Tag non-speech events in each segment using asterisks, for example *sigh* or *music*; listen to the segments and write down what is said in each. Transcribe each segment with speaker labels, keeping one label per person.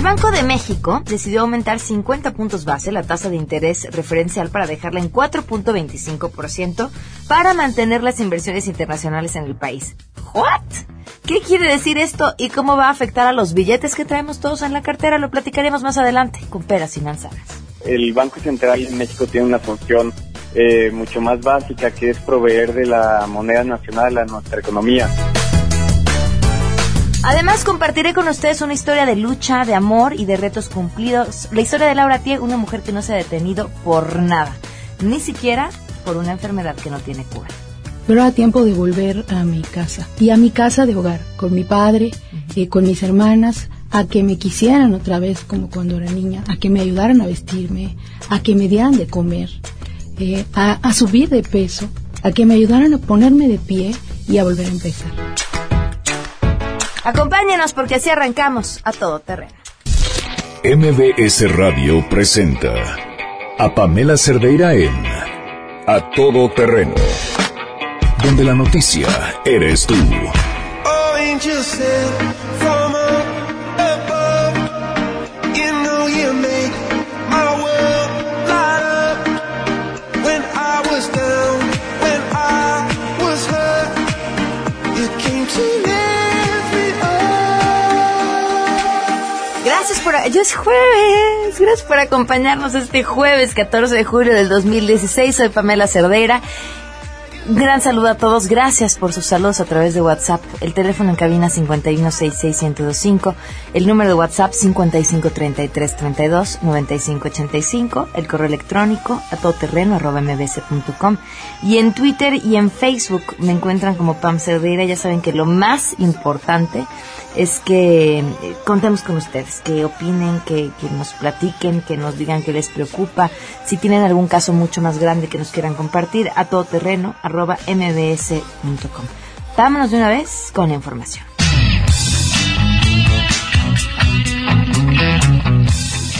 Speaker 1: El Banco de México decidió aumentar 50 puntos base la tasa de interés referencial para dejarla en 4.25% para mantener las inversiones internacionales en el país. ¿What? ¿Qué quiere decir esto y cómo va a afectar a los billetes que traemos todos en la cartera? Lo platicaremos más adelante con peras y manzanas.
Speaker 2: El Banco Central en México tiene una función eh, mucho más básica que es proveer de la moneda nacional a nuestra economía.
Speaker 1: Además, compartiré con ustedes una historia de lucha, de amor y de retos cumplidos. La historia de Laura Tie, una mujer que no se ha detenido por nada, ni siquiera por una enfermedad que no tiene cura.
Speaker 3: Pero era tiempo de volver a mi casa y a mi casa de hogar, con mi padre, y eh, con mis hermanas, a que me quisieran otra vez como cuando era niña, a que me ayudaran a vestirme, a que me dieran de comer, eh, a subir de peso, a que me ayudaran a ponerme de pie y a volver a empezar.
Speaker 1: Acompáñenos porque así arrancamos a todo terreno.
Speaker 4: MBS Radio presenta a Pamela Cerdeira en A Todo Terreno, donde la noticia eres tú.
Speaker 1: Es jueves. Gracias por acompañarnos este jueves 14 de julio del 2016. Soy Pamela Cerdera. Gran saludo a todos. Gracias por sus saludos a través de WhatsApp. El teléfono en cabina 5166125. El número de WhatsApp 5533329585. El correo electrónico a. Y en Twitter y en Facebook me encuentran como Pam Cerdera. Ya saben que lo más importante es que eh, contemos con ustedes, que opinen, que, nos platiquen, que nos digan qué les preocupa, si tienen algún caso mucho más grande que nos quieran compartir, a todoterreno mbs.com. Vámonos de una vez con la información.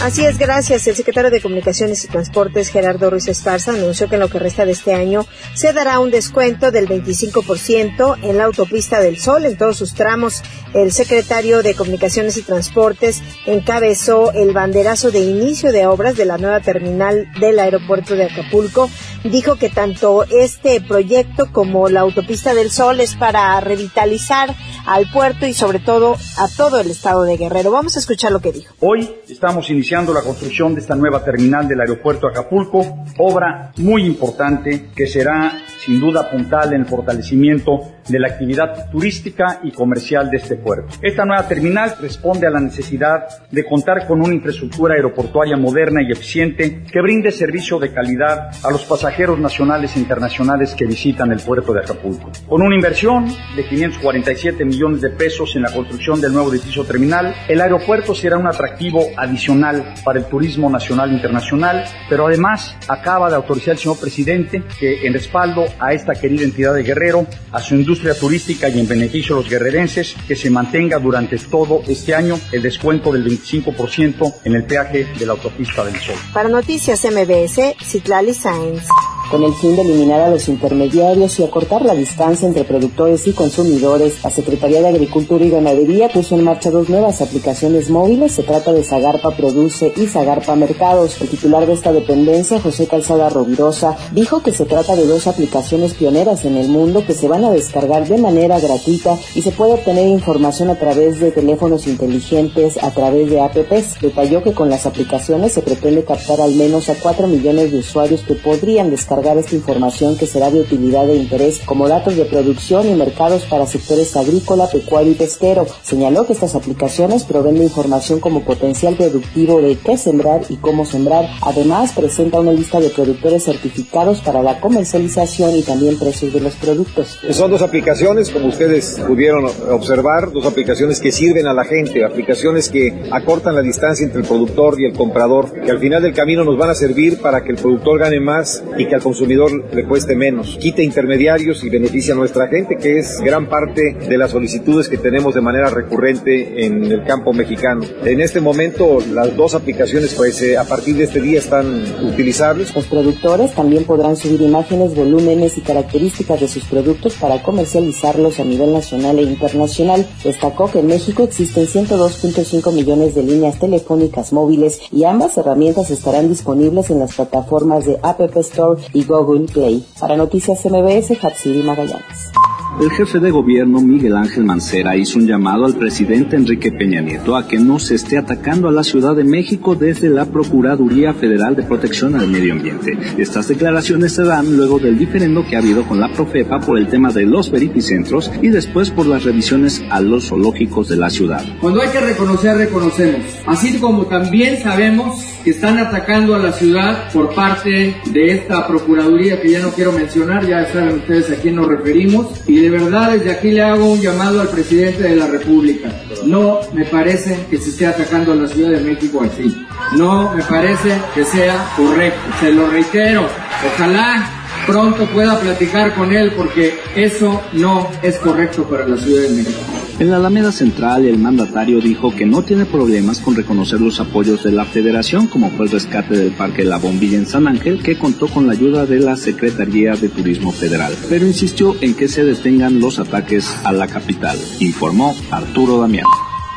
Speaker 5: Así es, gracias. El secretario de Comunicaciones y Transportes, Gerardo Ruiz Esparza, anunció que en lo que resta de este año se dará un descuento del 25% en la autopista del Sol en todos sus tramos. El secretario de Comunicaciones y Transportes encabezó el banderazo de inicio de obras de la nueva terminal del aeropuerto de Acapulco. Dijo que tanto este proyecto como la autopista del Sol es para revitalizar al puerto y sobre todo a todo el estado de Guerrero. Vamos a escuchar lo que dijo.
Speaker 6: Hoy estamos iniciando la construcción de esta nueva terminal del aeropuerto de Acapulco, obra muy importante que será sin duda puntal en el fortalecimiento de la actividad turística y comercial de este puerto. Esta nueva terminal responde a la necesidad de contar con una infraestructura aeroportuaria moderna y eficiente que brinde servicio de calidad a los pasajeros nacionales e internacionales que visitan el puerto de Acapulco. Con una inversión de 547 millones de pesos en la construcción del nuevo edificio terminal, el aeropuerto será un atractivo adicional para el turismo nacional e internacional, pero además acaba de autorizar el señor presidente que en respaldo a esta querida entidad de Guerrero, a su industria turística y en beneficio de los guerrerenses, que se mantenga durante todo este año el descuento del 25% en el peaje de la autopista del Sol.
Speaker 5: Para Noticias MBS, Citlali Sáenz.
Speaker 7: Con el fin de eliminar a los intermediarios y acortar la distancia entre productores y consumidores, la Secretaría de Agricultura y Ganadería puso en marcha dos nuevas aplicaciones móviles. Se trata de Zagarpa Produce y Zagarpa Mercados. El titular de esta dependencia, José Calzada Rovirosa, dijo que se trata de dos aplicaciones pioneras en el mundo que se van a descargar de manera gratuita y se puede obtener información a través de teléfonos inteligentes, a través de apps. Detalló que con las aplicaciones se pretende captar al menos a 4 millones de usuarios que podrían descargar esta información que será de utilidad e interés como datos de producción y mercados para sectores agrícola, pecuario y pesquero. Señaló que estas aplicaciones proveen de información como potencial productivo de qué sembrar y cómo sembrar. Además, presenta una lista de productores certificados para la comercialización y también precios de los productos.
Speaker 8: Son dos aplicaciones, como ustedes pudieron observar, dos aplicaciones que sirven a la gente, aplicaciones que acortan la distancia entre el productor y el comprador, que al final del camino nos van a servir para que el productor gane más y que al consumidor le cueste menos, quite intermediarios y beneficia a nuestra gente, que es gran parte de las solicitudes que tenemos de manera recurrente en el campo mexicano. En este momento las dos aplicaciones pues eh, a partir de este día están utilizables.
Speaker 7: Los productores también podrán subir imágenes, volúmenes y características de sus productos para comercializarlos a nivel nacional e internacional. Destacó que en México existen 102.5 millones de líneas telefónicas móviles y ambas herramientas estarán disponibles en las plataformas de App Store y Google Play. Para Noticias MBS, Hatsiri Magallanes.
Speaker 9: El jefe de gobierno Miguel Ángel Mancera hizo un llamado al presidente Enrique Peña Nieto a que no se esté atacando a la Ciudad de México desde la Procuraduría Federal de Protección al Medio Ambiente. Estas declaraciones se dan luego del diferendo que ha habido con la Profepa por el tema de los verificentros y después por las revisiones a los zoológicos de la ciudad.
Speaker 10: Cuando hay que reconocer, reconocemos. Así como también sabemos que están atacando a la ciudad por parte de esta Procuraduría que ya no quiero mencionar, ya saben ustedes a quién nos referimos. Y de verdad desde aquí le hago un llamado al presidente de la República. No me parece que se esté atacando a la Ciudad de México así. No me parece que sea correcto. Se lo reitero. Ojalá pronto pueda platicar con él porque eso no es correcto para la Ciudad de México.
Speaker 9: En la Alameda Central, el mandatario dijo que no tiene problemas con reconocer los apoyos de la Federación, como fue el rescate del Parque La Bombilla en San Ángel, que contó con la ayuda de la Secretaría de Turismo Federal, pero insistió en que se detengan los ataques a la capital, informó Arturo Damián.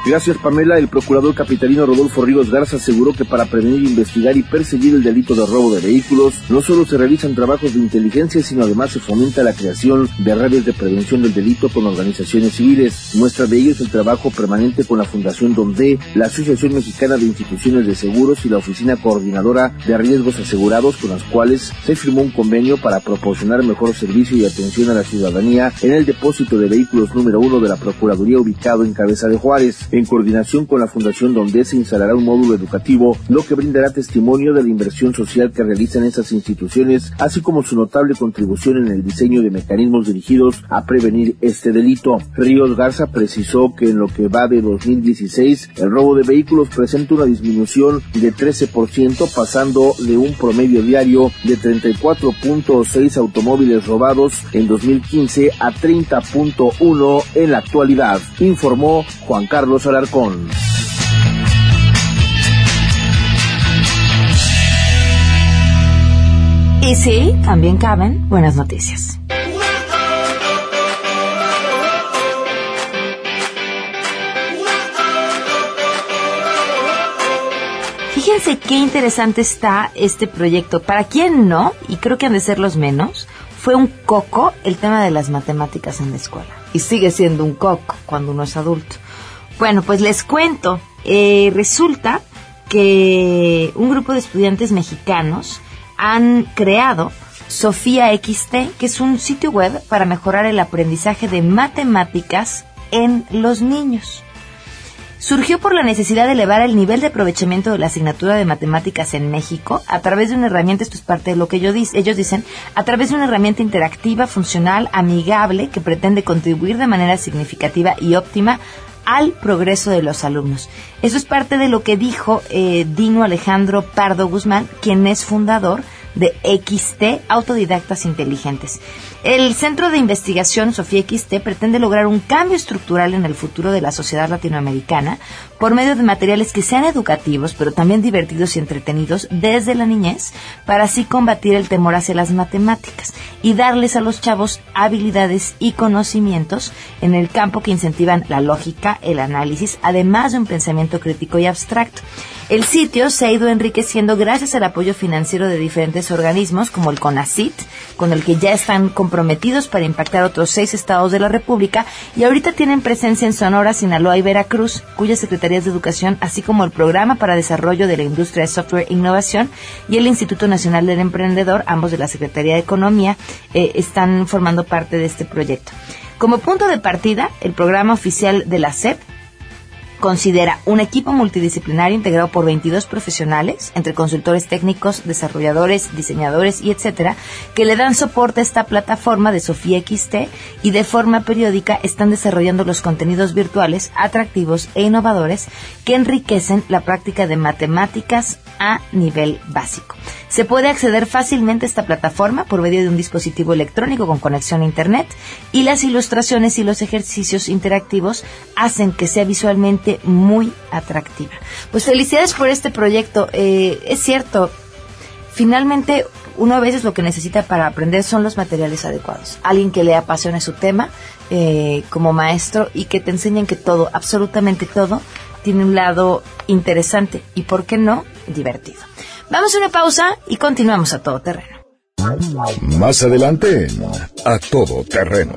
Speaker 11: Gracias, Pamela. El procurador capitalino Rodolfo Ríos Garza aseguró que para prevenir, investigar y perseguir el delito de robo de vehículos, no solo se realizan trabajos de inteligencia, sino además se fomenta la creación de redes de prevención del delito con organizaciones civiles. Muestra de ello es el trabajo permanente con la Fundación Donde, la Asociación Mexicana de Instituciones de Seguros y la Oficina Coordinadora de Riesgos Asegurados, con las cuales se firmó un convenio para proporcionar mejor servicio y atención a la ciudadanía en el depósito de vehículos número uno de la Procuraduría ubicado en Cabeza de Juárez en coordinación con la Fundación donde se instalará un módulo educativo, lo que brindará testimonio de la inversión social que realizan estas instituciones, así como su notable contribución en el diseño de mecanismos dirigidos a prevenir este delito. Ríos Garza precisó que en lo que va de 2016, el robo de vehículos presenta una disminución de 13%, pasando de un promedio diario de 34.6 automóviles robados en 2015 a 30.1 en la actualidad, informó Juan Carlos Alarcón.
Speaker 1: Y sí, también caben buenas noticias. Fíjense qué interesante está este proyecto. Para quien no, y creo que han de ser los menos, fue un coco el tema de las matemáticas en la escuela. Y sigue siendo un coco cuando uno es adulto. Bueno, pues les cuento. Eh, resulta que un grupo de estudiantes mexicanos han creado Sofía XT, que es un sitio web para mejorar el aprendizaje de matemáticas en los niños. Surgió por la necesidad de elevar el nivel de aprovechamiento de la asignatura de matemáticas en México a través de una herramienta, esto es parte de lo que ellos, dicen, a través de una herramienta interactiva, funcional, amigable, que pretende contribuir de manera significativa y óptima al progreso de los alumnos. Eso es parte de lo que dijo eh, Dino Alejandro Pardo Guzmán, quien es fundador de XT, Autodidactas Inteligentes. El Centro de Investigación Sofía XT pretende lograr un cambio estructural en el futuro de la sociedad latinoamericana por medio de materiales que sean educativos, pero también divertidos y entretenidos desde la niñez, para así combatir el temor hacia las matemáticas y darles a los chavos habilidades y conocimientos en el campo que incentivan la lógica, el análisis, además de un pensamiento crítico y abstracto. El sitio se ha ido enriqueciendo gracias al apoyo financiero de diferentes organismos como el CONACIT, con el que ya están comprometidos para impactar otros seis estados de la República y ahorita tienen presencia en Sonora, Sinaloa y Veracruz, cuyas de educación, así como el Programa para Desarrollo de la Industria de Software e Innovación y el Instituto Nacional del Emprendedor, ambos de la Secretaría de Economía, eh, están formando parte de este proyecto. Como punto de partida, el programa oficial de la SEP considera un equipo multidisciplinario integrado por 22 profesionales, entre consultores técnicos, desarrolladores, diseñadores y etcétera, que le dan soporte a esta plataforma de Sofía XT y de forma periódica están desarrollando los contenidos virtuales atractivos e innovadores que enriquecen la práctica de matemáticas a nivel básico. Se puede acceder fácilmente a esta plataforma por medio de un dispositivo electrónico con conexión a Internet y las ilustraciones y los ejercicios interactivos hacen que sea visualmente muy atractiva. Pues felicidades por este proyecto. Eh, es cierto, finalmente uno a veces lo que necesita para aprender son los materiales adecuados. Alguien que le apasione su tema eh, como maestro y que te enseñen que todo, absolutamente todo, tiene un lado interesante y, ¿por qué no?, divertido. Vamos a una pausa y continuamos a todo terreno.
Speaker 4: Más adelante, a todo terreno.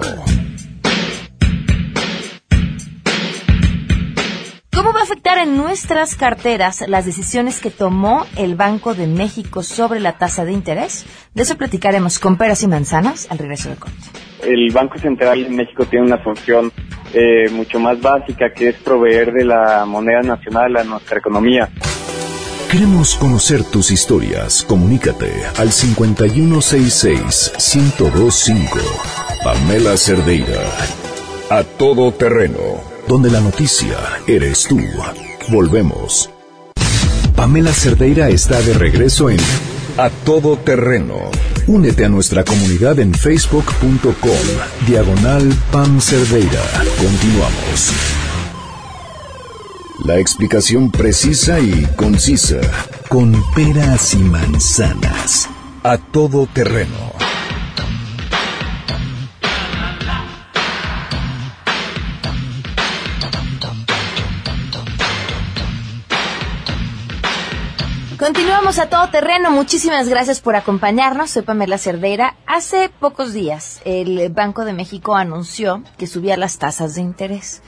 Speaker 1: ¿Cómo va a afectar en nuestras carteras las decisiones que tomó el Banco de México sobre la tasa de interés? De eso platicaremos con peras y manzanas al regreso del corte.
Speaker 2: El Banco Central de México tiene una función eh, mucho más básica que es proveer de la moneda nacional a nuestra economía.
Speaker 4: Queremos conocer tus historias. Comunícate al 5166-1025. Pamela Cerdeira. A todo terreno. Donde la noticia eres tú. Volvemos. Pamela Cerdeira está de regreso en A todo terreno. Únete a nuestra comunidad en facebook.com. Diagonal Pam Cerdeira. Continuamos. La explicación precisa y concisa, con peras y manzanas, a todo terreno.
Speaker 1: Continuamos a todo terreno. Muchísimas gracias por acompañarnos. Soy Pamela Cerdeira. Hace pocos días el Banco de México anunció que subía las tasas de interés.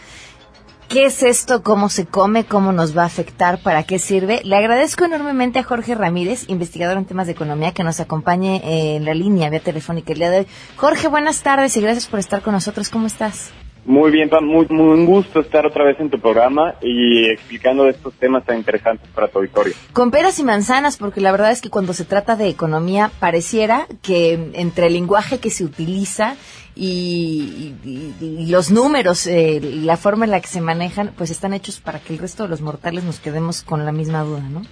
Speaker 1: ¿Qué es esto? ¿Cómo se come? ¿Cómo nos va a afectar? ¿Para qué sirve? Le agradezco enormemente a Jorge Ramírez, investigador en temas de economía, que nos acompañe en la línea vía telefónica el día de hoy. Jorge, buenas tardes y gracias por estar con nosotros. ¿Cómo estás?
Speaker 2: Muy bien, Pam, muy, muy un gusto estar otra vez en tu programa y explicando estos temas tan interesantes para tu auditorio.
Speaker 1: Con peras y manzanas, porque la verdad es que cuando se trata de economía pareciera que entre el lenguaje que se utiliza y, y- y los números, eh, la forma en la que se manejan, pues están hechos para que el resto de los mortales nos quedemos con la misma duda, ¿no?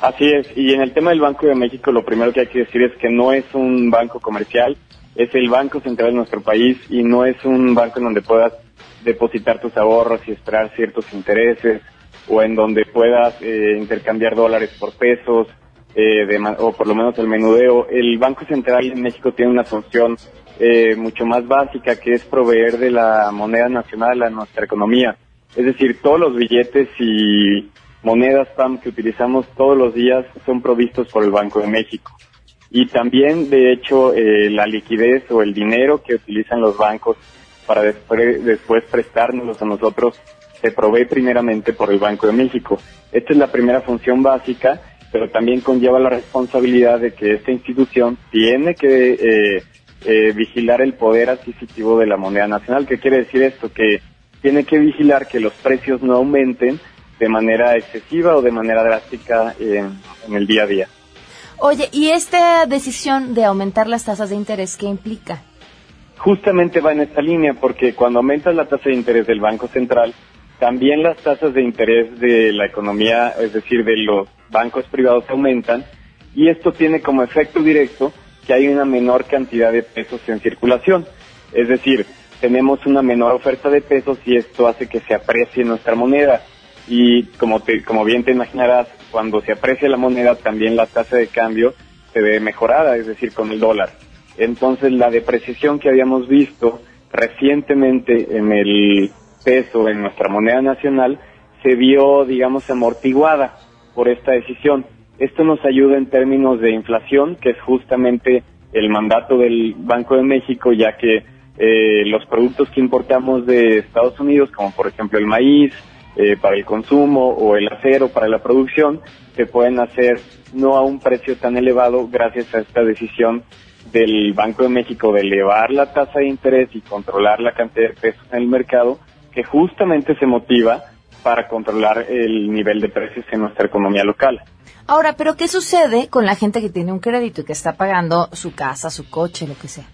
Speaker 2: Así es, y en el tema del Banco de México lo primero que hay que decir es que no es un banco comercial, es el banco central de nuestro país y no es un banco en donde puedas depositar tus ahorros y esperar ciertos intereses o en donde puedas eh, intercambiar dólares por pesos eh, de o por lo menos el menudeo. El Banco Central de México tiene una función eh, mucho más básica que es proveer de la moneda nacional a nuestra economía. Es decir, todos los billetes y monedas PAM que utilizamos todos los días son provistos por el Banco de México. Y también, de hecho, eh, la liquidez o el dinero que utilizan los bancos para después, después prestárnoslos a nosotros se provee primeramente por el Banco de México. Esta es la primera función básica, pero también conlleva la responsabilidad de que esta institución tiene que eh, eh, vigilar el poder adquisitivo de la moneda nacional. ¿Qué quiere decir esto? Que tiene que vigilar que los precios no aumenten de manera excesiva o de manera drástica en- en el día a día.
Speaker 1: Oye, ¿y esta decisión de aumentar las tasas de interés qué implica?
Speaker 2: Justamente va en esta línea porque cuando aumentas la tasa de interés del Banco Central, también las tasas de interés de la economía, es decir, de los bancos privados aumentan y esto tiene como efecto directo que hay una menor cantidad de pesos en circulación. Es decir, tenemos una menor oferta de pesos y esto hace que se aprecie nuestra moneda. Y como, te, como bien te imaginarás, cuando se aprecia la moneda, también la tasa de cambio se ve mejorada, es decir, con el dólar. Entonces, la depreciación que habíamos visto recientemente en el peso, en nuestra moneda nacional, se vio, digamos, amortiguada por esta decisión. Esto nos ayuda en términos de inflación, que es justamente el mandato del Banco de México, ya que eh, los productos que importamos de Estados Unidos, como por ejemplo el maíz, eh, para el consumo o el acero para la producción, se pueden hacer no a un precio tan elevado gracias a esta decisión del Banco de México de elevar la tasa de interés y controlar la cantidad de pesos en el mercado, que justamente se motiva para controlar el nivel de precios en nuestra economía local.
Speaker 1: Ahora, pero ¿qué sucede con la gente que tiene un crédito y que está pagando su casa, su coche, lo que sea?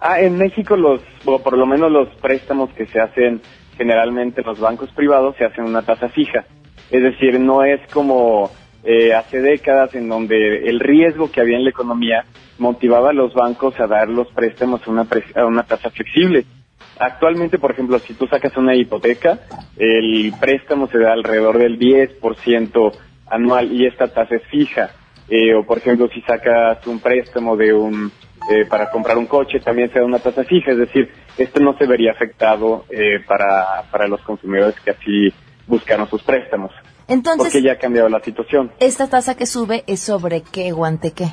Speaker 2: Ah, en México los, o por lo menos los préstamos que se hacen generalmente en los bancos privados se hacen una tasa fija. Es decir, no es como eh, hace décadas en donde el riesgo que había en la economía motivaba a los bancos a dar los préstamos a una, a una tasa flexible. Actualmente, por ejemplo, si tú sacas una hipoteca, el préstamo se da alrededor del 10% anual y esta tasa es fija. Eh, o, por ejemplo, si sacas un préstamo de un eh, para comprar un coche, también se da una tasa fija. Es decir, esto no se vería afectado eh, para, para los consumidores que así buscaron sus préstamos.
Speaker 1: Entonces,
Speaker 2: porque ya ha cambiado la situación.
Speaker 1: ¿Esta tasa que sube es sobre qué o ante qué?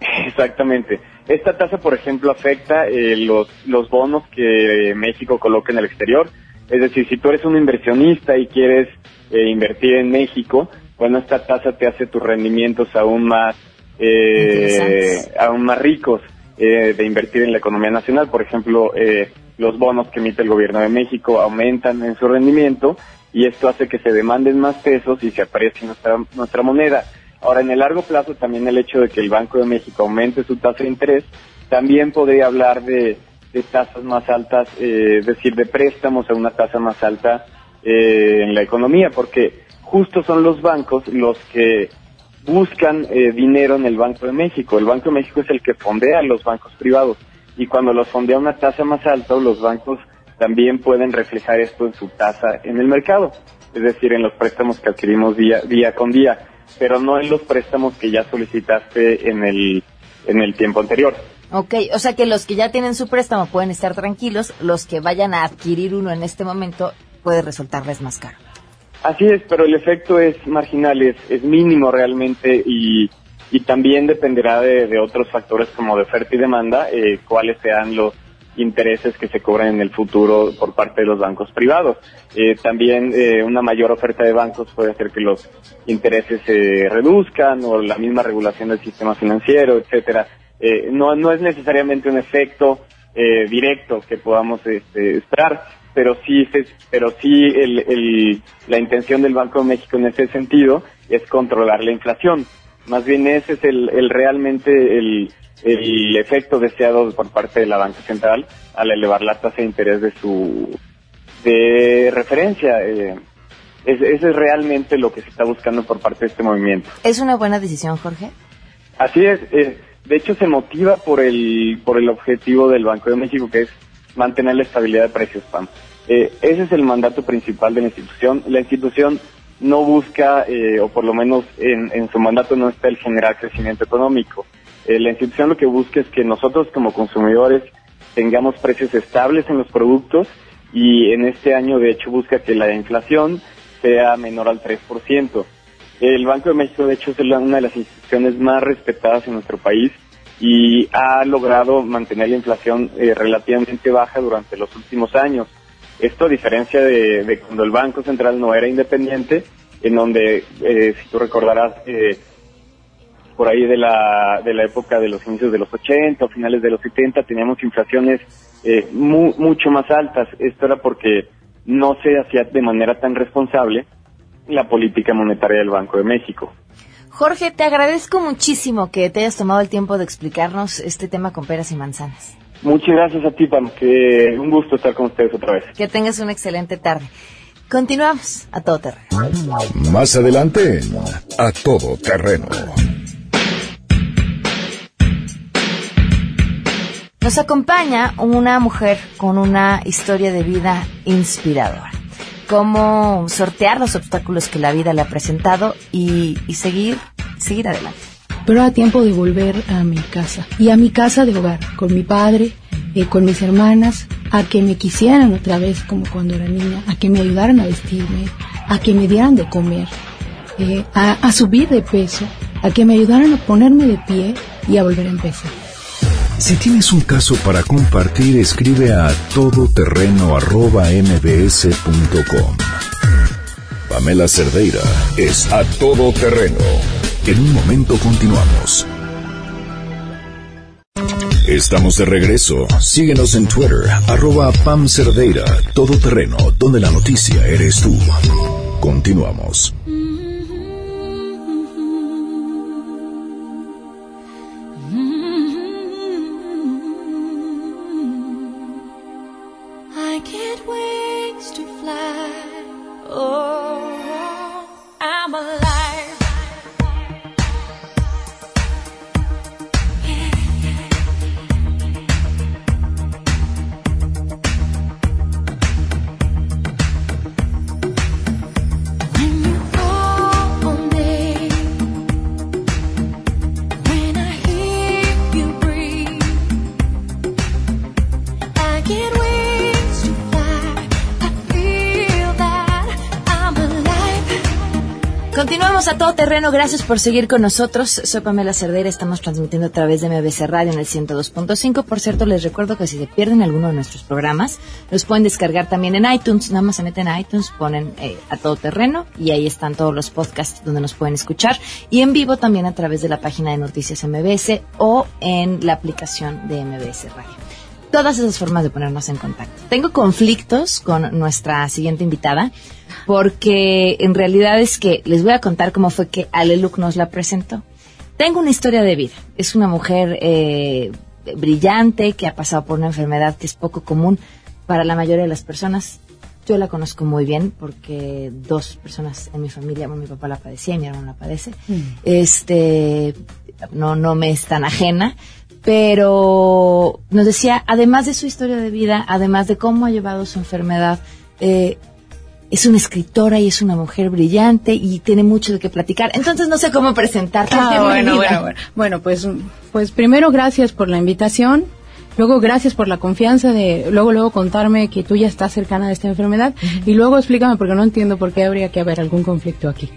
Speaker 1: *laughs*
Speaker 2: Exactamente. Esta tasa, por ejemplo, afecta eh, los, los bonos que México coloca en el exterior. Es decir, si tú eres un inversionista y quieres eh, invertir en México, bueno, esta tasa te hace tus rendimientos aún más, eh, aún más ricos eh, de invertir en la economía nacional. Por ejemplo, eh, los bonos que emite el gobierno de México aumentan en su rendimiento y esto hace que se demanden más pesos y se aprecie nuestra, nuestra moneda. Ahora, en el largo plazo, también el hecho de que el Banco de México aumente su tasa de interés, también podría hablar de, tasas más altas, eh, es decir, de préstamos a una tasa más alta eh, en la economía, porque justo son los bancos los que buscan eh, dinero en el Banco de México. El Banco de México es el que fondea a los bancos privados y cuando los fondea una tasa más alta, los bancos también pueden reflejar esto en su tasa en el mercado, es decir, en los préstamos que adquirimos día, día con día, pero no en los préstamos que ya solicitaste en el, en el tiempo anterior.
Speaker 1: Ok, o sea que los que ya tienen su préstamo pueden estar tranquilos, los que vayan a adquirir uno en este momento puede resultarles más caro.
Speaker 2: Así es, pero el efecto es marginal, es, mínimo realmente y, y también dependerá de, otros factores como de oferta y demanda, eh, cuáles sean los intereses que se cobran en el futuro por parte de los bancos privados. Eh, también eh, una mayor oferta de bancos puede hacer que los intereses se reduzcan o la misma regulación del sistema financiero, etcétera. Eh, no, no es necesariamente un efecto directo que podamos este, esperar, pero sí, pero sí el, el, la intención del Banco de México en ese sentido es controlar la inflación. Más bien ese es el, el realmente el, el efecto deseado por parte de la banca central al elevar la tasa de interés de su de referencia. Eh, ese es realmente lo que se está buscando por parte de este movimiento.
Speaker 1: ¿Es una buena decisión, Jorge?
Speaker 2: Así es. Eh, de hecho, se motiva por el por el objetivo del Banco de México, que es mantener la estabilidad de precios, PAM. Eh, ese es el mandato principal de la institución. La institución no busca, eh, o por lo menos en, su mandato no está el generar crecimiento económico. Eh, la institución lo que busca es que nosotros como consumidores tengamos precios estables en los productos y en este año de hecho busca que la inflación sea menor al 3%. El Banco de México de hecho es una de las instituciones más respetadas en nuestro país y ha logrado mantener la inflación eh, relativamente baja durante los últimos años. Esto a diferencia de, cuando el Banco Central no era independiente, en donde, eh, si tú recordarás, eh, por ahí de la, de la época de los inicios de los 80 o finales de los 70 teníamos inflaciones eh, mucho más altas. Esto era porque no se hacía de manera tan responsable la política monetaria del Banco de México.
Speaker 1: Jorge, te agradezco muchísimo que te hayas tomado el tiempo de explicarnos este tema con peras y manzanas.
Speaker 2: Muchas gracias a ti, Pam, que un gusto estar con ustedes otra vez.
Speaker 1: Que tengas una excelente tarde. Continuamos a todo terreno.
Speaker 4: Más adelante, a todo terreno.
Speaker 1: Nos acompaña una mujer con una historia de vida inspiradora. Cómo sortear los obstáculos que la vida le ha presentado y, seguir, seguir adelante.
Speaker 3: Pero a tiempo de volver a mi casa y a mi casa de hogar, con mi padre, eh, con mis hermanas, a que me quisieran otra vez como cuando era niña, a que me ayudaran a vestirme, a que me dieran de comer, eh, a subir de peso, a que me ayudaran a ponerme de pie y a volver a empezar.
Speaker 4: Si tienes un caso para compartir, escribe a todoterreno.mbs.com. Pamela Cerdeira es a todoterreno. En un momento continuamos. Estamos de regreso. Síguenos en Twitter, arroba Pam Cerdeira, todo terreno, donde la noticia eres tú. Continuamos.
Speaker 1: a terreno, gracias por seguir con nosotros. Soy Pamela Cerdera, estamos transmitiendo a través de MBC Radio en el 102.5. Por cierto, les recuerdo que si se pierden alguno de nuestros programas, los pueden descargar también en iTunes. Nada más se meten a iTunes, ponen eh, a todo terreno y ahí están todos los podcasts donde nos pueden escuchar. Y en vivo también a través de la página de Noticias MBS o en la aplicación de MBS Radio todas esas formas de ponernos en contacto. Tengo conflictos con nuestra siguiente invitada porque en realidad es que les voy a contar cómo fue que Aleluk nos la presentó. Tengo una historia de vida. Es una mujer eh, brillante que ha pasado por una enfermedad que es poco común para la mayoría de las personas. Yo la conozco muy bien porque dos personas en mi familia, mi papá la padecía y mi hermano la padece. Mm. Este, no, no me es tan ajena, pero nos decía, además de su historia de vida, además de cómo ha llevado su enfermedad, eh, es una escritora y es una mujer brillante y tiene mucho de qué platicar. Entonces no sé cómo presentarte.
Speaker 3: Ah, bueno, bueno, bueno. Bueno, pues, pues primero gracias por la invitación. Luego, gracias por la confianza de luego, luego contarme que tú ya estás cercana a esta enfermedad. Y luego explícame, porque no entiendo por qué habría que haber algún conflicto aquí.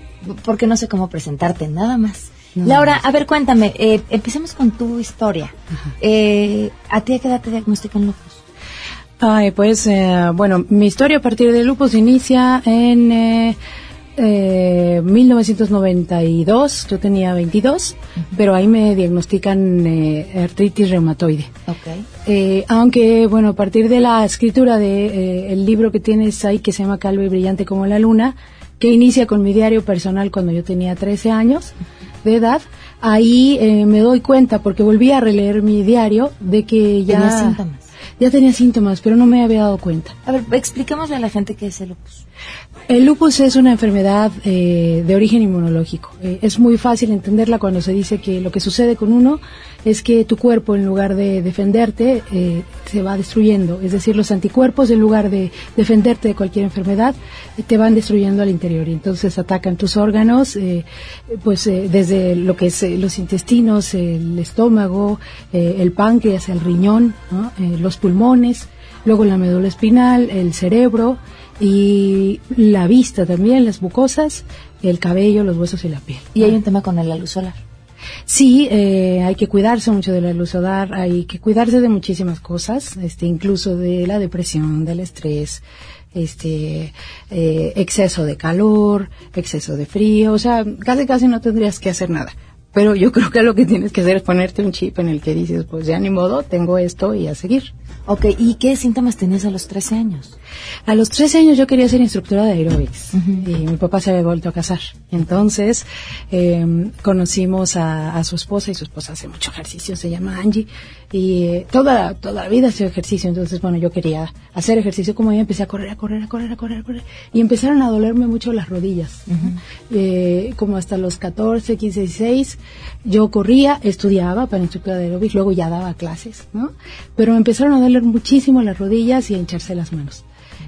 Speaker 1: Porque no sé cómo presentarte, nada más. Laura, a ver, cuéntame, eh, empecemos con tu historia. Eh, ¿A ti a qué edad te diagnostican lupus?
Speaker 3: Ay, pues, eh, bueno, mi historia a partir de lupus inicia en eh, 1992. Yo tenía 22, pero ahí me diagnostican artritis reumatoide. Okay. aunque, bueno, a partir de la escritura de el libro que tienes ahí que se llama Calvo y Brillante como la Luna, que inicia con mi diario personal cuando yo tenía 13 años de edad, ahí eh, me doy cuenta, porque volví a releer mi diario, de que ya...
Speaker 1: Tenía síntomas.
Speaker 3: Ya tenía síntomas, pero no me había dado cuenta.
Speaker 1: A ver, expliquémosle a la gente qué es el lupus.
Speaker 3: El lupus es una enfermedad eh, de origen inmunológico. Eh, es muy fácil entenderla cuando se dice que lo que sucede con uno es que tu cuerpo, en lugar de defenderte, eh, se va destruyendo. Es decir, los anticuerpos, en lugar de defenderte de cualquier enfermedad, te van destruyendo al interior. Y entonces atacan tus órganos, pues desde lo que es los intestinos, el estómago, el páncreas, el riñón, los pulmones, luego la médula espinal, el cerebro y la vista también, las mucosas, el cabello, los huesos y la piel.
Speaker 1: Y hay un tema con la luz solar.
Speaker 3: Sí, eh, hay que cuidarse mucho de la luz solar, hay que cuidarse de muchísimas cosas, este, incluso de la depresión, del estrés, este, eh, exceso de calor, exceso de frío, o sea, casi casi no tendrías que hacer nada. Pero yo creo que lo que tienes que hacer es ponerte un chip en el que dices, pues ya ni modo, tengo esto y a seguir.
Speaker 1: Ok, ¿y qué síntomas tenías a los 13 años?
Speaker 3: A los 13 años yo quería ser instructora de aeróbics y mi papá se había vuelto a casar. Entonces em, conocimos a, su esposa y su esposa hace mucho ejercicio, se llama Angie y eh, toda, toda la vida hace ejercicio. Entonces, bueno, yo quería hacer ejercicio como ella, empecé a correr, a correr, a correr, a correr, a correr y empezaron a dolerme mucho las rodillas. Eh, como hasta los 14, 15, 16 yo corría, estudiaba para instructora de aeróbics, luego ya daba clases, ¿no? Pero me empezaron a doler muchísimo las rodillas y a hincharse las manos.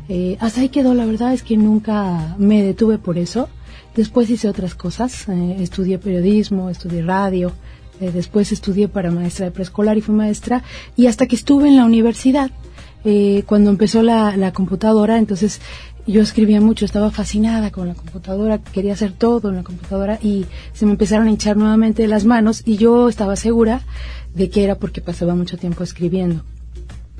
Speaker 3: Eh, hasta ahí quedó, la verdad es que nunca me detuve por eso. Después hice otras cosas, eh, estudié periodismo, estudié radio, eh, después estudié para maestra de preescolar y fui maestra, y hasta que estuve en la universidad, cuando empezó la, la, computadora, entonces yo escribía mucho, estaba fascinada con la computadora, quería hacer todo en la computadora y se me empezaron a hinchar nuevamente las manos y yo estaba segura de que era porque pasaba mucho tiempo escribiendo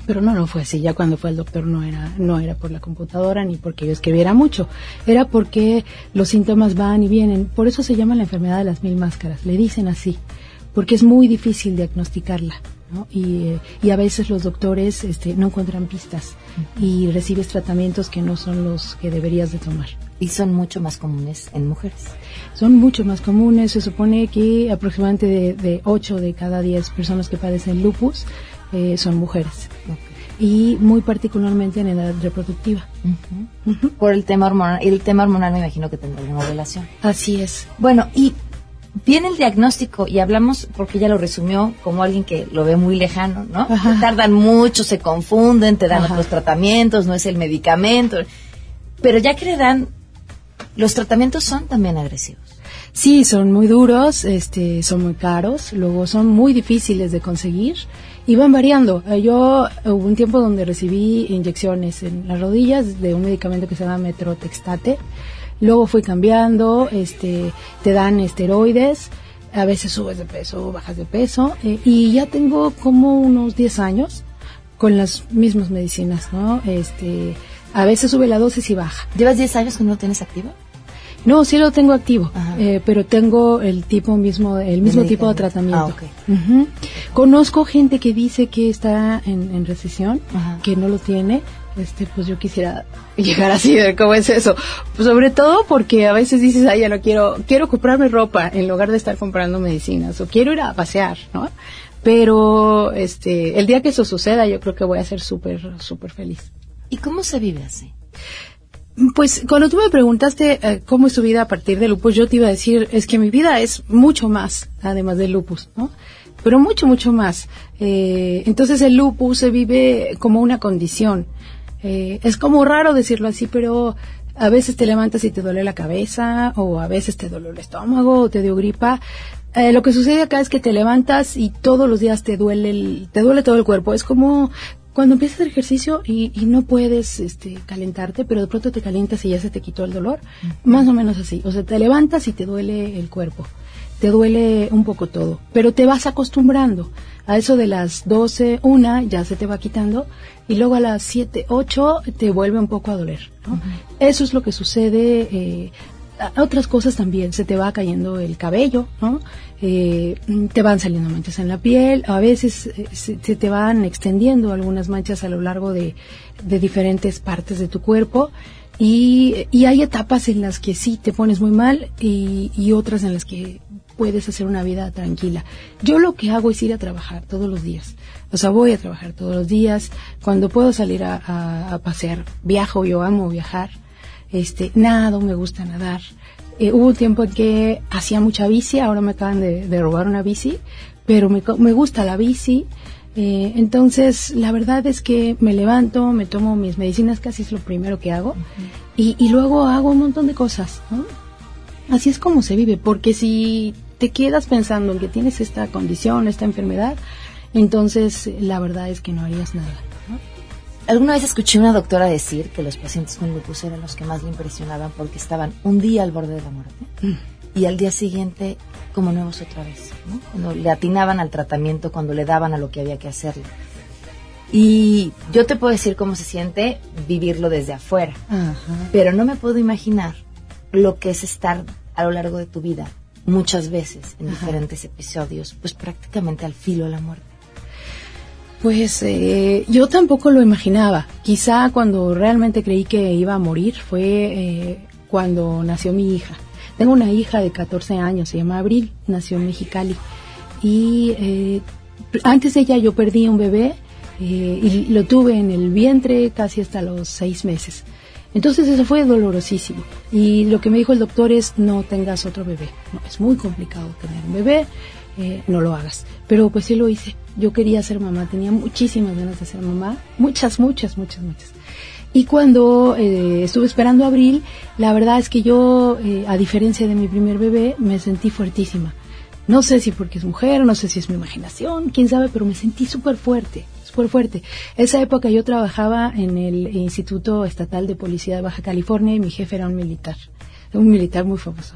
Speaker 3: pero no, no fue así. Ya cuando fue el doctor no era, no era por la computadora ni porque yo escribiera mucho, era porque los síntomas van y vienen. Por eso se llama la enfermedad de las mil máscaras. Le dicen así, porque es muy difícil diagnosticarla. ¿no? Y, eh, y a veces los doctores este, no encuentran pistas y recibes tratamientos que no son los que deberías de tomar.
Speaker 1: Y son mucho más comunes en mujeres.
Speaker 3: Son mucho más comunes. Se supone que aproximadamente de, de 8 de cada 10 personas que padecen lupus eh, son mujeres. Y muy particularmente en edad reproductiva.
Speaker 1: Por el tema hormonal. Y el tema hormonal me imagino que tendrá alguna relación.
Speaker 3: Así es.
Speaker 1: Bueno, y viene el diagnóstico y hablamos, porque ella lo resumió como alguien que lo ve muy lejano, ¿no? Tardan mucho, se confunden, te dan otros tratamientos, no es el medicamento. Pero ya que le dan, los tratamientos son también agresivos.
Speaker 3: Sí, son muy duros, este, son muy caros, luego son muy difíciles de conseguir y van variando. Eh, Yo hubo un tiempo donde recibí inyecciones en las rodillas de un medicamento que se llama Metrotextate. Luego fui cambiando, este, te dan esteroides, a veces subes de peso, bajas de peso, eh, y ya tengo como unos 10 años con las mismas medicinas, ¿no? Este, a veces sube la dosis y baja.
Speaker 1: ¿Llevas 10 años que no lo tienes activo?
Speaker 3: No, sí lo tengo activo, eh, pero tengo el tipo mismo, el mismo tipo de tratamiento.
Speaker 1: Ah.
Speaker 3: Conozco gente que dice que está en, en recesión, que no lo tiene. Este, pues yo quisiera *laughs* llegar así de cómo es eso. Sobre todo porque a veces dices, ay, ya no quiero, quiero comprarme ropa en lugar de estar comprando medicinas o quiero ir a pasear, ¿no? Pero, este, el día que eso suceda, yo creo que voy a ser súper, súper feliz.
Speaker 1: ¿Y cómo se vive así?
Speaker 3: Pues cuando tú me preguntaste eh, cómo es tu vida a partir del lupus, yo te iba a decir, es que mi vida es mucho más, además del lupus, ¿no? Pero mucho, mucho más. Eh, entonces el lupus se vive como una condición. Eh, es como raro decirlo así, pero a veces te levantas y te duele la cabeza, o a veces te duele el estómago, o te dio gripa. Eh, lo que sucede acá es que te levantas y todos los días te duele, el, te duele todo el cuerpo. Es como cuando empiezas hacer ejercicio y, y no puedes este, calentarte, pero de pronto te calientas y ya se te quitó el dolor. Más o menos así. O sea, te levantas y te duele el cuerpo. Te duele un poco todo. Pero te vas acostumbrando. A eso de las 12, una, ya se te va quitando. Y luego a las 7, 8, te vuelve un poco a doler. ¿no? Eso es lo que sucede. Eh, otras cosas también, se te va cayendo el cabello, ¿no? Eh, te van saliendo manchas en la piel, a veces eh, se, se te van extendiendo algunas manchas a lo largo de, diferentes partes de tu cuerpo y, hay etapas en las que sí te pones muy mal y, otras en las que puedes hacer una vida tranquila. Yo lo que hago es ir a trabajar todos los días. O sea, voy a trabajar todos los días. Cuando puedo salir a pasear, viajo, yo amo viajar. Este, nado, me gusta nadar. Eh, hubo un tiempo en que hacía mucha bici, ahora me acaban de, de robar una bici, pero me, me gusta la bici. Eh, entonces, la verdad es que me levanto, me tomo mis medicinas, casi es lo primero que hago, y, y luego hago un montón de cosas. ¿no? Así es como se vive, porque si te quedas pensando en que tienes esta condición, esta enfermedad, entonces la verdad es que no harías nada.
Speaker 1: Alguna vez escuché a una doctora decir que los pacientes con lupus eran los que más le impresionaban porque estaban un día al borde de la muerte y al día siguiente como nuevos otra vez, ¿no? Cuando le atinaban al tratamiento, cuando le daban a lo que había que hacerle. Y yo te puedo decir cómo se siente vivirlo desde afuera, pero no me puedo imaginar lo que es estar a lo largo de tu vida muchas veces en
Speaker 3: Ajá.
Speaker 1: diferentes episodios, pues prácticamente al filo de la muerte.
Speaker 3: Pues eh, yo tampoco lo imaginaba. Quizá cuando realmente creí que iba a morir fue eh, cuando nació mi hija. Tengo una hija de 14 años, se llama Abril, nació en Mexicali. Y eh, antes de ella yo perdí un bebé y lo tuve en el vientre casi hasta los seis meses. Entonces eso fue dolorosísimo. Y lo que me dijo el doctor es no tengas otro bebé. No, es muy complicado tener un bebé, no lo hagas. Pero pues sí lo hice. Yo quería ser mamá, tenía muchísimas ganas de ser mamá. Muchas, muchas, muchas, muchas. Y cuando eh, estuve esperando abril, la verdad es que yo, eh, a diferencia de mi primer bebé, me sentí fuertísima. No sé si porque es mujer, no sé si es mi imaginación, quién sabe, pero me sentí súper fuerte, súper fuerte. Esa época yo trabajaba en el Instituto Estatal de Policía de Baja California y mi jefe era un militar, un militar muy famoso.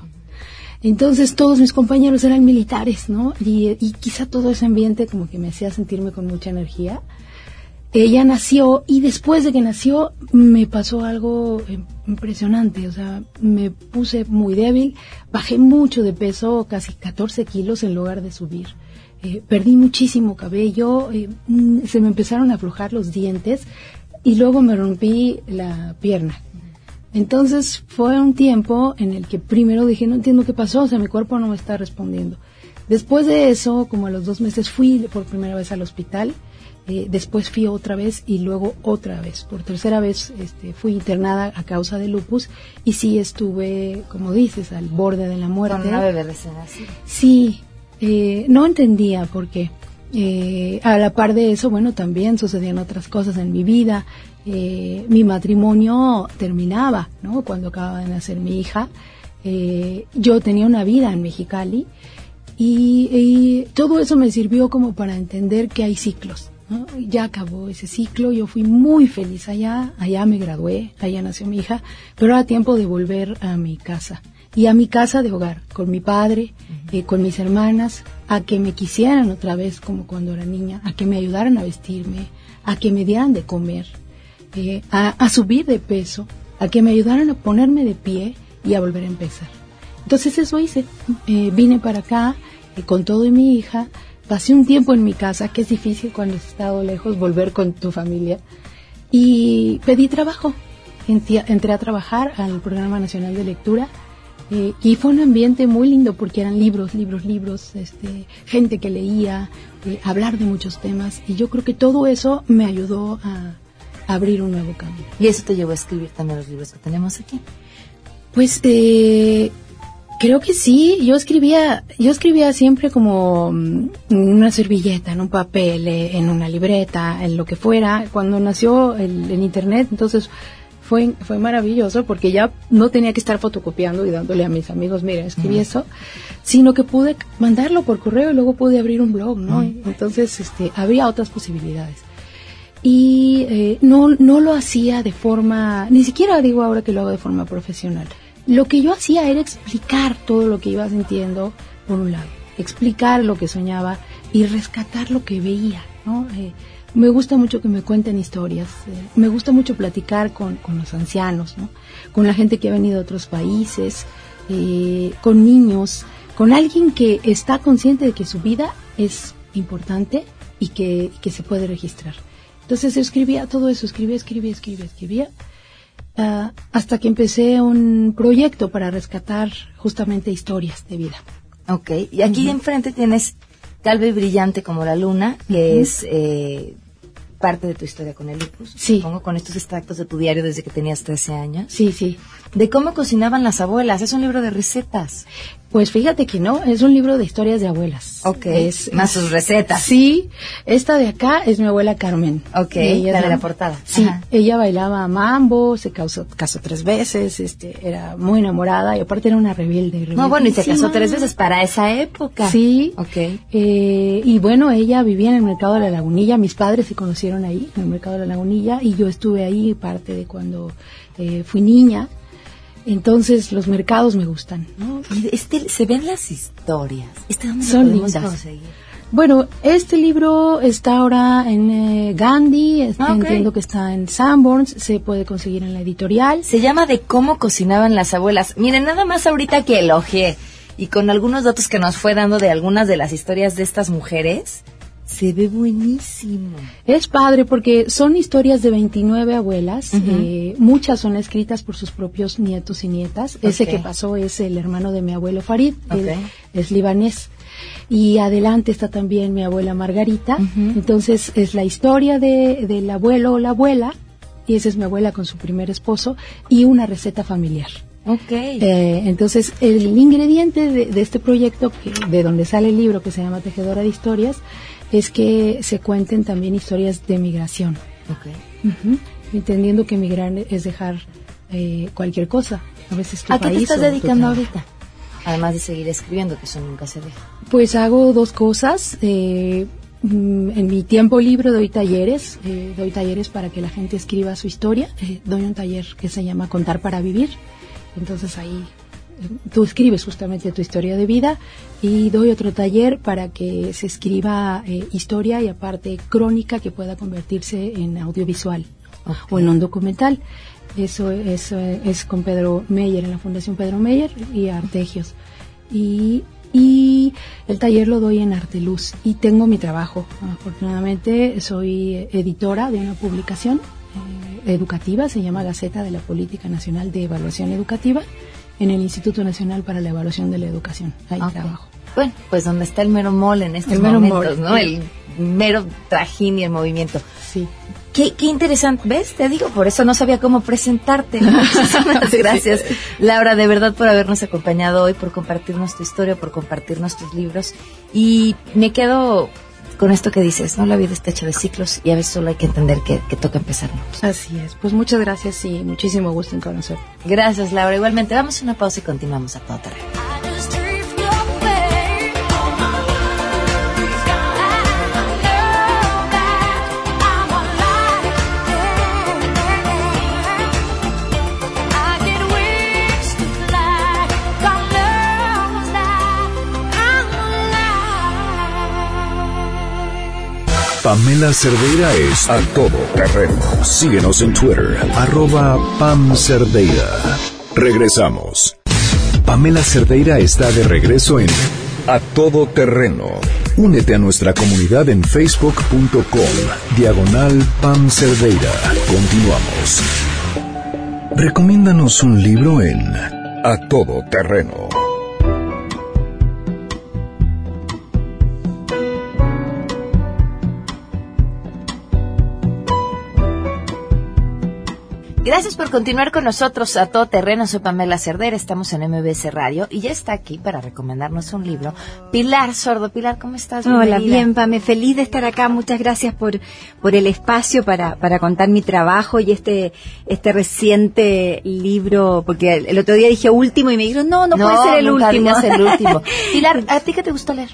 Speaker 3: Entonces todos mis compañeros eran militares, ¿no? Y, quizá todo ese ambiente como que me hacía sentirme con mucha energía. Ella nació y después de que nació me pasó algo impresionante, o sea, me puse muy débil, bajé mucho de peso, casi 14 kilos en lugar de subir. eh, perdí muchísimo cabello, eh, mm, se me empezaron a aflojar los dientes y luego me rompí la pierna. Entonces fue un tiempo en el que primero dije, no entiendo qué pasó, o sea, mi cuerpo no me está respondiendo. Después de eso, como a los dos meses, fui por primera vez al hospital. Eh, después fui otra vez y luego otra vez. Por tercera vez este, fui internada a causa de lupus y sí estuve, como dices, al borde de la muerte.
Speaker 1: Con una bebé recién.
Speaker 3: Sí, eh, no entendía por qué. Eh, a la par de eso, bueno, también sucedían otras cosas en mi vida. Eh, mi matrimonio terminaba, ¿no? Cuando acababa de nacer mi hija. Eh, yo tenía una vida en Mexicali y, y todo eso me sirvió como para entender que hay ciclos. ¿no? Ya acabó ese ciclo, yo fui muy feliz allá, allá me gradué, allá nació mi hija, pero era tiempo de volver a mi casa y a mi casa de hogar, con mi padre, eh, con mis hermanas, a que me quisieran otra vez como cuando era niña, a que me ayudaran a vestirme, a que me dieran de comer, eh, a, a subir de peso, a que me ayudaran a ponerme de pie y a volver a empezar. Entonces eso hice. Eh, vine para acá eh, con todo y mi hija. Pasé un tiempo en mi casa, que es difícil cuando has estado lejos volver con tu familia. Y pedí trabajo. Entré, entré a trabajar al Programa Nacional de Lectura. Eh, y fue un ambiente muy lindo porque eran libros, libros, libros, este, gente que leía, eh, hablar de muchos temas. Y yo creo que todo eso me ayudó a, a abrir un nuevo camino.
Speaker 1: Y eso te llevó a escribir también los libros que tenemos aquí.
Speaker 3: Pues eh, creo que sí. Yo escribía, yo escribía siempre como mm, en una servilleta, en un papel, eh, en una libreta, en lo que fuera. Cuando nació el, el internet, entonces fue fue maravilloso porque ya no tenía que estar fotocopiando y dándole a mis amigos, mira, escribí eso, sino que pude mandarlo por correo y luego pude abrir un blog, ¿no? Entonces, este, había otras posibilidades y eh, no, no lo hacía de forma, ni siquiera digo ahora que lo hago de forma profesional. Lo que yo hacía era explicar todo lo que iba sintiendo, por un lado, explicar lo que soñaba y rescatar lo que veía, ¿no? Eh, me gusta mucho que me cuenten historias, eh, me gusta mucho platicar con, con los ancianos, ¿no? Con la gente que ha venido de otros países, eh, con niños, con alguien que está consciente de que su vida es importante y que, que se puede registrar. Entonces escribía todo eso, escribía, escribía, escribía, escribía, ah, hasta que empecé un proyecto para rescatar justamente historias de vida.
Speaker 1: Ok, y aquí enfrente tienes Calva y Brillante como la luna, que es eh, parte de tu historia con el lupus.
Speaker 3: Sí.
Speaker 1: Supongo con estos extractos de tu diario desde que tenías 13 años.
Speaker 3: Sí, sí.
Speaker 1: De cómo cocinaban las abuelas. Es un libro de recetas.
Speaker 3: Pues fíjate que no, es un libro de historias de abuelas.
Speaker 1: Ok,
Speaker 3: Es,
Speaker 1: más sus recetas.
Speaker 3: Sí, esta de acá es mi abuela Carmen.
Speaker 1: Ok,
Speaker 3: Ella
Speaker 1: la de la portada.
Speaker 3: Sí,
Speaker 1: Ajá.
Speaker 3: ella bailaba mambo, se casó, casó tres veces, este, era muy enamorada y aparte era una rebelde.
Speaker 1: No, bueno, y se casó tres veces para esa época.
Speaker 3: Sí.
Speaker 1: Ok.
Speaker 3: Eh, y bueno, ella vivía en el mercado de la Lagunilla, mis padres se conocieron ahí, en el mercado de la Lagunilla, y yo estuve ahí parte de cuando eh, fui niña. Entonces los mercados me gustan, ¿no?
Speaker 1: Este, se ven las historias. Este, ¿dónde lo
Speaker 3: Son
Speaker 1: podemos
Speaker 3: lindas.
Speaker 1: conseguir?
Speaker 3: Bueno, este libro está ahora en eh, Gandhi,
Speaker 1: Ah,
Speaker 3: entiendo que está en Sanborns, se puede conseguir en la editorial.
Speaker 1: Se llama De cómo cocinaban las abuelas. Miren, nada más ahorita que elogié y con algunos datos que nos fue dando de algunas de las historias de estas mujeres, se ve buenísimo.
Speaker 3: Es padre porque son historias de 29 abuelas, eh, muchas son escritas por sus propios nietos y nietas. Ese que pasó es el hermano de mi abuelo Farid, él es libanés. Y adelante está también mi abuela Margarita. Entonces es la historia de, del abuelo o la abuela, y esa es mi abuela con su primer esposo, y una receta familiar.
Speaker 1: Ok.
Speaker 3: Eh, entonces, el ingrediente de, de este proyecto, que, de donde sale el libro que se llama Tejedora de Historias, es que se cuenten también historias de migración.
Speaker 1: ok.
Speaker 3: Ujú. Entendiendo que migrar es dejar eh, cualquier cosa. A veces tu
Speaker 1: ¿A qué te estás dedicando ahorita? Además de seguir escribiendo, que eso nunca se deja.
Speaker 3: Pues hago dos cosas. eh, mm, en mi tiempo libre doy talleres, eh, doy talleres para que la gente escriba su historia. eh, doy un taller que se llama Contar para Vivir. Entonces ahí tú escribes justamente tu historia de vida y doy otro taller para que se escriba eh, historia y aparte crónica que pueda convertirse en audiovisual
Speaker 1: Ok.
Speaker 3: o en un documental. Eso es, eh, es con Pedro Meyer, en la Fundación Pedro Meyer y Artegios. Y y el taller lo doy en Arte Luz y tengo mi trabajo. Afortunadamente soy editora de una publicación eh, educativa, se llama Gaceta de la Política Nacional de Evaluación Educativa en el Instituto Nacional para la Evaluación de la Educación. Ahí trabajo.
Speaker 1: Bueno, pues donde está el mero mole en estos momentos, ¿no? El mero trajín y el movimiento.
Speaker 3: Sí.
Speaker 1: Qué, qué, interesante, ¿ves? Te digo, por eso no sabía cómo presentarte. *laughs* Muchísimas gracias, Laura, de verdad por habernos acompañado hoy, por compartirnos tu historia, por compartirnos tus libros. Y me quedo con esto que dices, ¿no? La vida está hecha de ciclos y a veces solo hay que entender que, que toca empezar
Speaker 3: Así es. Pues muchas gracias y muchísimo gusto en conocer.
Speaker 1: Gracias, Laura. Igualmente, damos una pausa y continuamos a todo terreno.
Speaker 4: Pamela Cerdeira es a todo terreno. Síguenos en Twitter, arroba Pam Cerdeira. Regresamos. Pamela Cerdeira está de regreso en A Todo Terreno. Únete a nuestra comunidad en facebook.com, diagonal Pam Cerdeira. Continuamos. Recomiéndanos un libro en A Todo Terreno.
Speaker 1: Gracias por continuar con nosotros a todo terreno. Soy Pamela Cerder, estamos en MBS Radio y ya está aquí para recomendarnos un libro. Pilar Sordo. Pilar, ¿cómo estás?
Speaker 12: Hola, bien, Pame. Feliz de estar acá. Muchas gracias por, por el espacio para, para contar mi trabajo y este, este reciente libro, porque el, otro día dije último y me dijeron, no, no, puede ser el último.
Speaker 1: el último. *laughs* Pilar, ¿a ti qué te gusta leer?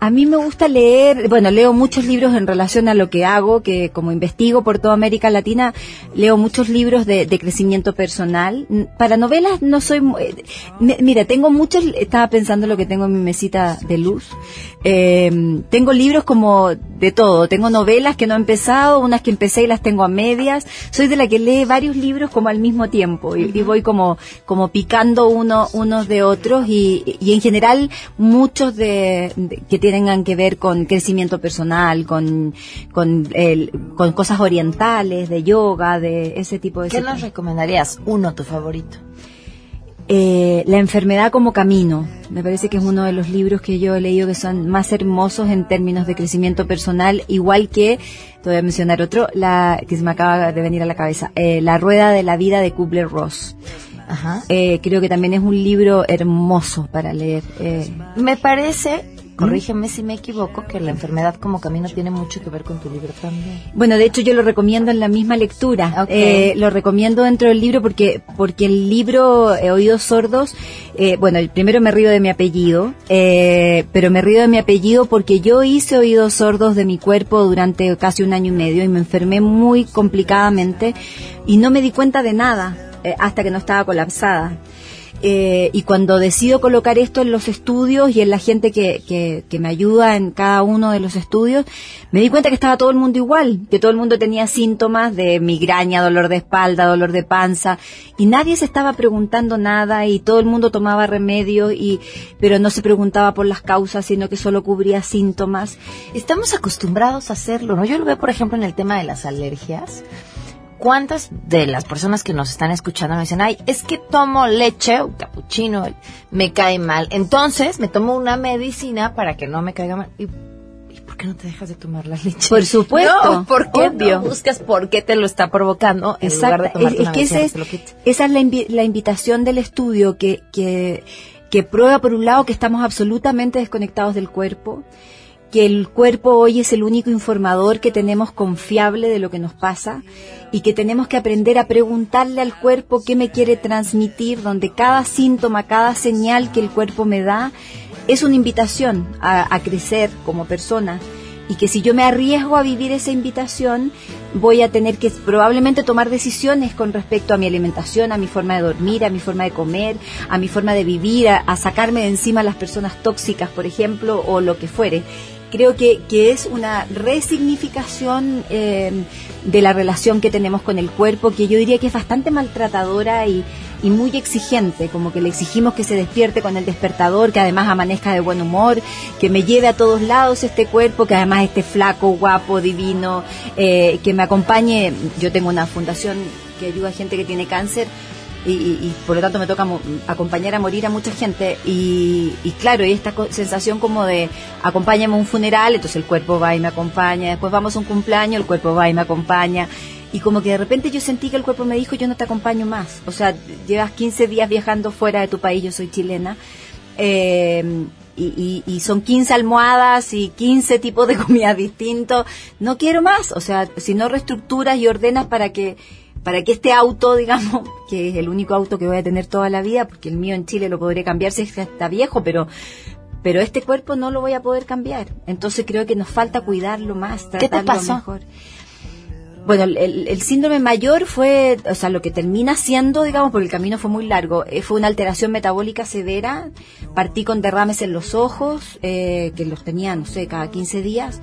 Speaker 12: A mí me gusta leer, bueno, leo muchos libros en relación a lo que hago, que como investigo por toda América Latina, leo muchos libros de, crecimiento personal. Para novelas no soy, eh, mira, tengo muchos, estaba pensando lo que tengo en mi mesita de luz. Eh, tengo libros como de todo, tengo novelas que no he empezado, unas que empecé y las tengo a medias. Soy de la que lee varios libros como al mismo tiempo y, voy como, como picando uno, unos de otros y, y en general muchos de, de que tengan que ver con crecimiento personal, con, con, el, con cosas orientales, de yoga, de ese tipo de
Speaker 1: ¿Qué nos recomendarías? Uno, tu favorito.
Speaker 12: Eh, la enfermedad como camino. Me parece que es uno de los libros que yo he leído que son más hermosos en términos de crecimiento personal, igual que, te voy a mencionar otro, la que se me acaba de venir a la cabeza, eh, La Rueda de la Vida de Kubler-Ross. Ajá. Eh, creo que también es un libro hermoso para leer. Eh.
Speaker 1: Me parece corrígeme si me equivoco, que la enfermedad como camino tiene mucho que ver con tu libro también.
Speaker 12: Bueno, de hecho yo lo recomiendo en la misma lectura. Eh, lo recomiendo dentro del libro porque, porque el libro eh, Oídos Sordos, eh, bueno, el primero me río de mi apellido, pero me río de mi apellido porque yo hice oídos sordos de mi cuerpo durante casi un año y medio y me enfermé muy complicadamente y no me di cuenta de nada hasta que no estaba colapsada. Eh, y cuando decido colocar esto en los estudios y en la gente que, que, me ayuda en cada uno de los estudios, me di cuenta que estaba todo el mundo igual, que todo el mundo tenía síntomas de migraña, dolor de espalda, dolor de panza, y nadie se estaba preguntando nada y todo el mundo tomaba remedios, y, pero no se preguntaba por las causas, sino que solo cubría síntomas.
Speaker 1: Estamos acostumbrados a hacerlo, ¿no? Yo lo veo, por ejemplo, en el tema de las alergias ¿Cuántas de las personas que nos están escuchando me dicen, ay, es que tomo leche o capuchino, me cae mal? Entonces me tomo una medicina para que no me caiga mal. ¿Y, por qué no te dejas de tomar la leche?
Speaker 12: Por supuesto.
Speaker 1: No, ¿por qué no buscas por qué te lo está provocando
Speaker 12: Exacto. es, que esa es, esa es la, la invitación del estudio que, que, que prueba, por un lado, que estamos absolutamente desconectados del cuerpo que el cuerpo hoy es el único informador que tenemos confiable de lo que nos pasa y que tenemos que aprender a preguntarle al cuerpo qué me quiere transmitir, donde cada síntoma, cada señal que el cuerpo me da es una invitación a, crecer como persona. Y que si yo me arriesgo a vivir esa invitación, voy a tener que probablemente tomar decisiones con respecto a mi alimentación, a mi forma de dormir, a mi forma de comer, a mi forma de vivir, a, a sacarme de encima las personas tóxicas, por ejemplo, o lo que fuere creo que, que es una resignificación eh, de la relación que tenemos con el cuerpo, que yo diría que es bastante maltratadora y, y muy exigente, como que le exigimos que se despierte con el despertador, que además amanezca de buen humor, que me lleve a todos lados este cuerpo, que además esté flaco, guapo, divino, eh, que me acompañe. Yo tengo una fundación que ayuda a gente que tiene cáncer. Y, por lo tanto me toca acompañar a morir a mucha gente y, y claro, y esta sensación como de acompáñame a un funeral, entonces el cuerpo va y me acompaña, después vamos a un cumpleaños, el cuerpo va y me acompaña, y como que de repente yo sentí que el cuerpo me dijo, yo no te acompaño más. O sea, llevas 15 días viajando fuera de tu país, yo soy chilena. Eh, y, y, son 15 almohadas y 15 tipos de *laughs* comida distintos. No quiero más. O sea, si no reestructuras y ordenas para que para que este auto, *laughs* digamos, que es el único auto que voy a tener toda la vida, porque el mío en Chile lo podré cambiar si está viejo, pero pero este cuerpo no lo voy a poder cambiar. Entonces creo que nos falta cuidarlo más, tratarlo ¿Qué te pasó? mejor bueno, el, síndrome mayor fue, o sea, lo que termina siendo, digamos, porque el camino fue muy largo, eh, fue una alteración metabólica severa. Partí con derrames en los ojos, eh, que los tenía, no sé, cada 15 días.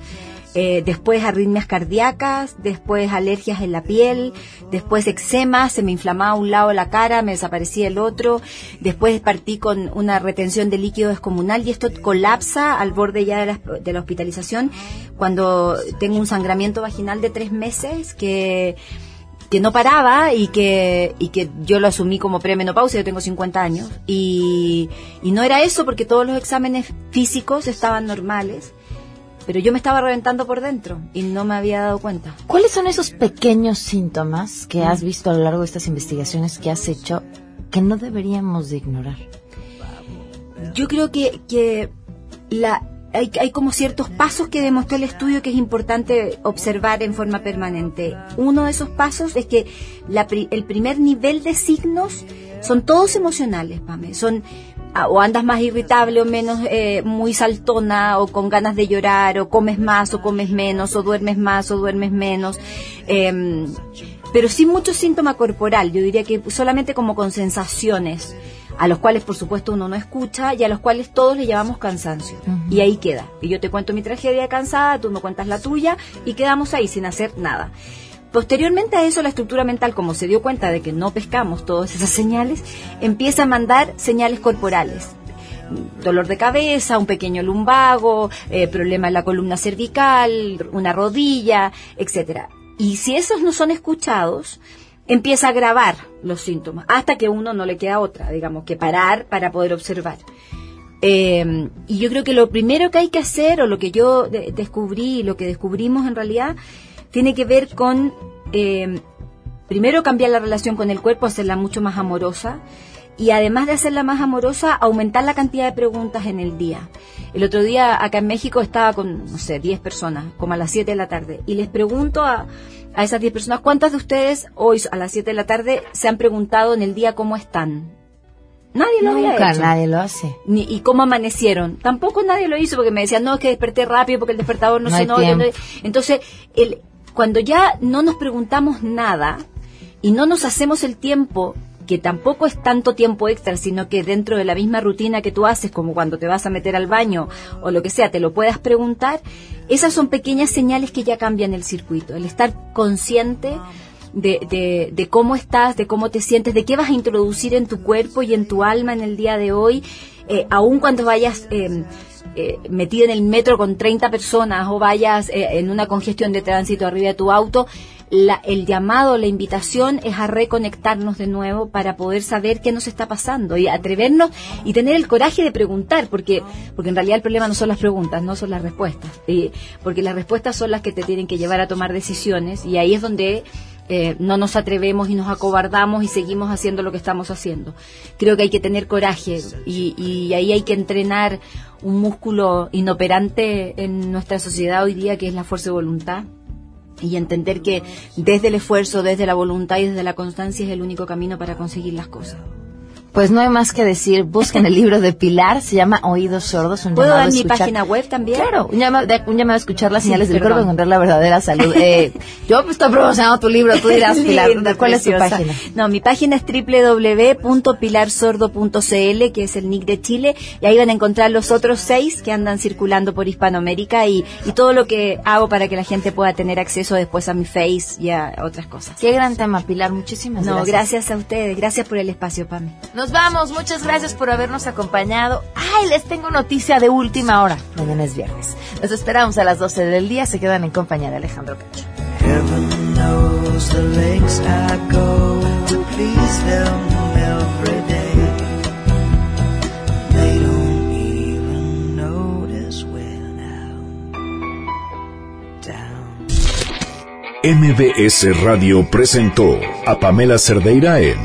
Speaker 12: Eh, después arritmias cardíacas, después alergias en la piel, después eczema, se me inflamaba un lado la cara, me desaparecía el otro, después partí con una retención de líquido descomunal y esto colapsa al borde ya de la, hospitalización. Cuando tengo un sangramiento vaginal de tres meses que que no paraba y que, y que yo lo asumí como premenopausia, yo tengo 50 años, y, y no era eso porque todos los exámenes físicos estaban normales, pero yo me estaba reventando por dentro y no me había dado cuenta.
Speaker 1: ¿Cuáles son esos pequeños síntomas que has visto a lo largo de estas investigaciones que has hecho que no deberíamos de ignorar?
Speaker 12: Yo creo que, que la, hay, hay, como ciertos pasos que demostró el estudio que es importante observar en forma permanente. Uno de esos pasos es que la, el primer nivel de signos son todos emocionales, Pame. Son o andas más irritable o menos eh, muy saltona o con ganas de llorar o comes más o comes menos o duermes más o duermes menos. Em, pero sin mucho síntoma corporal, yo diría que solamente como con sensaciones, a los cuales por supuesto uno no escucha y a los cuales todos le llamamos cansancio. Y ahí queda. Y yo te cuento mi tragedia cansada, tú me cuentas la tuya y quedamos ahí sin hacer nada. Posteriormente a eso, la estructura mental, como se dio cuenta de que no pescamos todas esas señales, empieza a mandar señales corporales. Dolor de cabeza, un pequeño lumbago, eh, problema en la columna cervical, una rodilla, etcétera. Y si esos no son escuchados, empieza a grabar los síntomas, hasta que uno no le queda otra, digamos, que parar para poder observar. Eh, y yo creo que lo primero que hay que hacer, o lo que yo descubrí, lo que descubrimos en realidad, tiene que ver con, eh, primero, cambiar la relación con el cuerpo, hacerla mucho más amorosa y además de hacerla más amorosa, aumentar la cantidad de preguntas en el día. El otro día acá en México estaba con, no sé, 10 personas, como a las 7 de la tarde, y les pregunto a, a esas 10 personas, ¿cuántas de ustedes hoy a las 7 de la tarde se han preguntado en el día cómo están? Nadie lo había hecho.
Speaker 1: nadie lo hace.
Speaker 12: Ni, ¿Y cómo amanecieron? Tampoco nadie lo hizo porque me decían, no, es que desperté rápido porque el despertador no, sonó. Entonces, el, cuando ya no nos preguntamos nada y no nos hacemos el tiempo que tampoco es tanto tiempo extra, sino que dentro de la misma rutina que tú haces, como cuando te vas a meter al baño o lo que sea, te lo puedas preguntar, esas son pequeñas señales que ya cambian el circuito. El estar consciente de, de, cómo estás, de cómo te sientes, de qué vas a introducir en tu cuerpo y en tu alma en el día de hoy, eh, aun cuando vayas... Eh, eh, metido en el metro con 30 personas o vayas eh, en una congestión de tránsito arriba de tu auto, el llamado, la invitación es a reconectarnos de nuevo para poder saber qué nos está pasando y atrevernos y tener el coraje de preguntar, porque, porque en realidad el problema no son las preguntas, no son las respuestas, porque las respuestas son las que te tienen que llevar a tomar decisiones y ahí es donde eh, no nos atrevemos y nos acobardamos y seguimos haciendo lo que estamos haciendo. Creo que hay que tener coraje y, y, ahí hay que entrenar un músculo inoperante en nuestra sociedad hoy día que es la fuerza de voluntad y entender que desde el esfuerzo, desde la voluntad y desde la constancia es el único camino para conseguir las cosas.
Speaker 1: Pues no hay más que decir, busquen el libro de Pilar, se llama Oídos Sordos.
Speaker 12: Un ¿Puedo dar mi página web también?
Speaker 1: Claro, un llamado, un llamado a escuchar las señales del cuerpo y encontrar la verdadera salud. *laughs* Eh, yo estoy promocionando tu libro, tú dirás, *laughs* Pilar, ¿cuál es tu página?
Speaker 12: No, mi página es www.pilarsordo.cl, que es el nick de Chile, y ahí van a encontrar los otros seis que andan circulando por Hispanoamérica y, y todo lo que hago para que la gente pueda tener acceso después a mi Face y a otras cosas.
Speaker 1: Qué gran tema, Pilar, muchísimas
Speaker 12: no,
Speaker 1: gracias.
Speaker 12: No, gracias a ustedes, gracias por el espacio, Pame.
Speaker 1: Nos vamos, muchas gracias por habernos acompañado. Ay, les tengo noticia de última hora. Mañana es viernes. Nos esperamos a las 12 del día, se quedan en compañía de Alejandro Cacho.
Speaker 4: MBS Radio presentó a Pamela Cerdeira en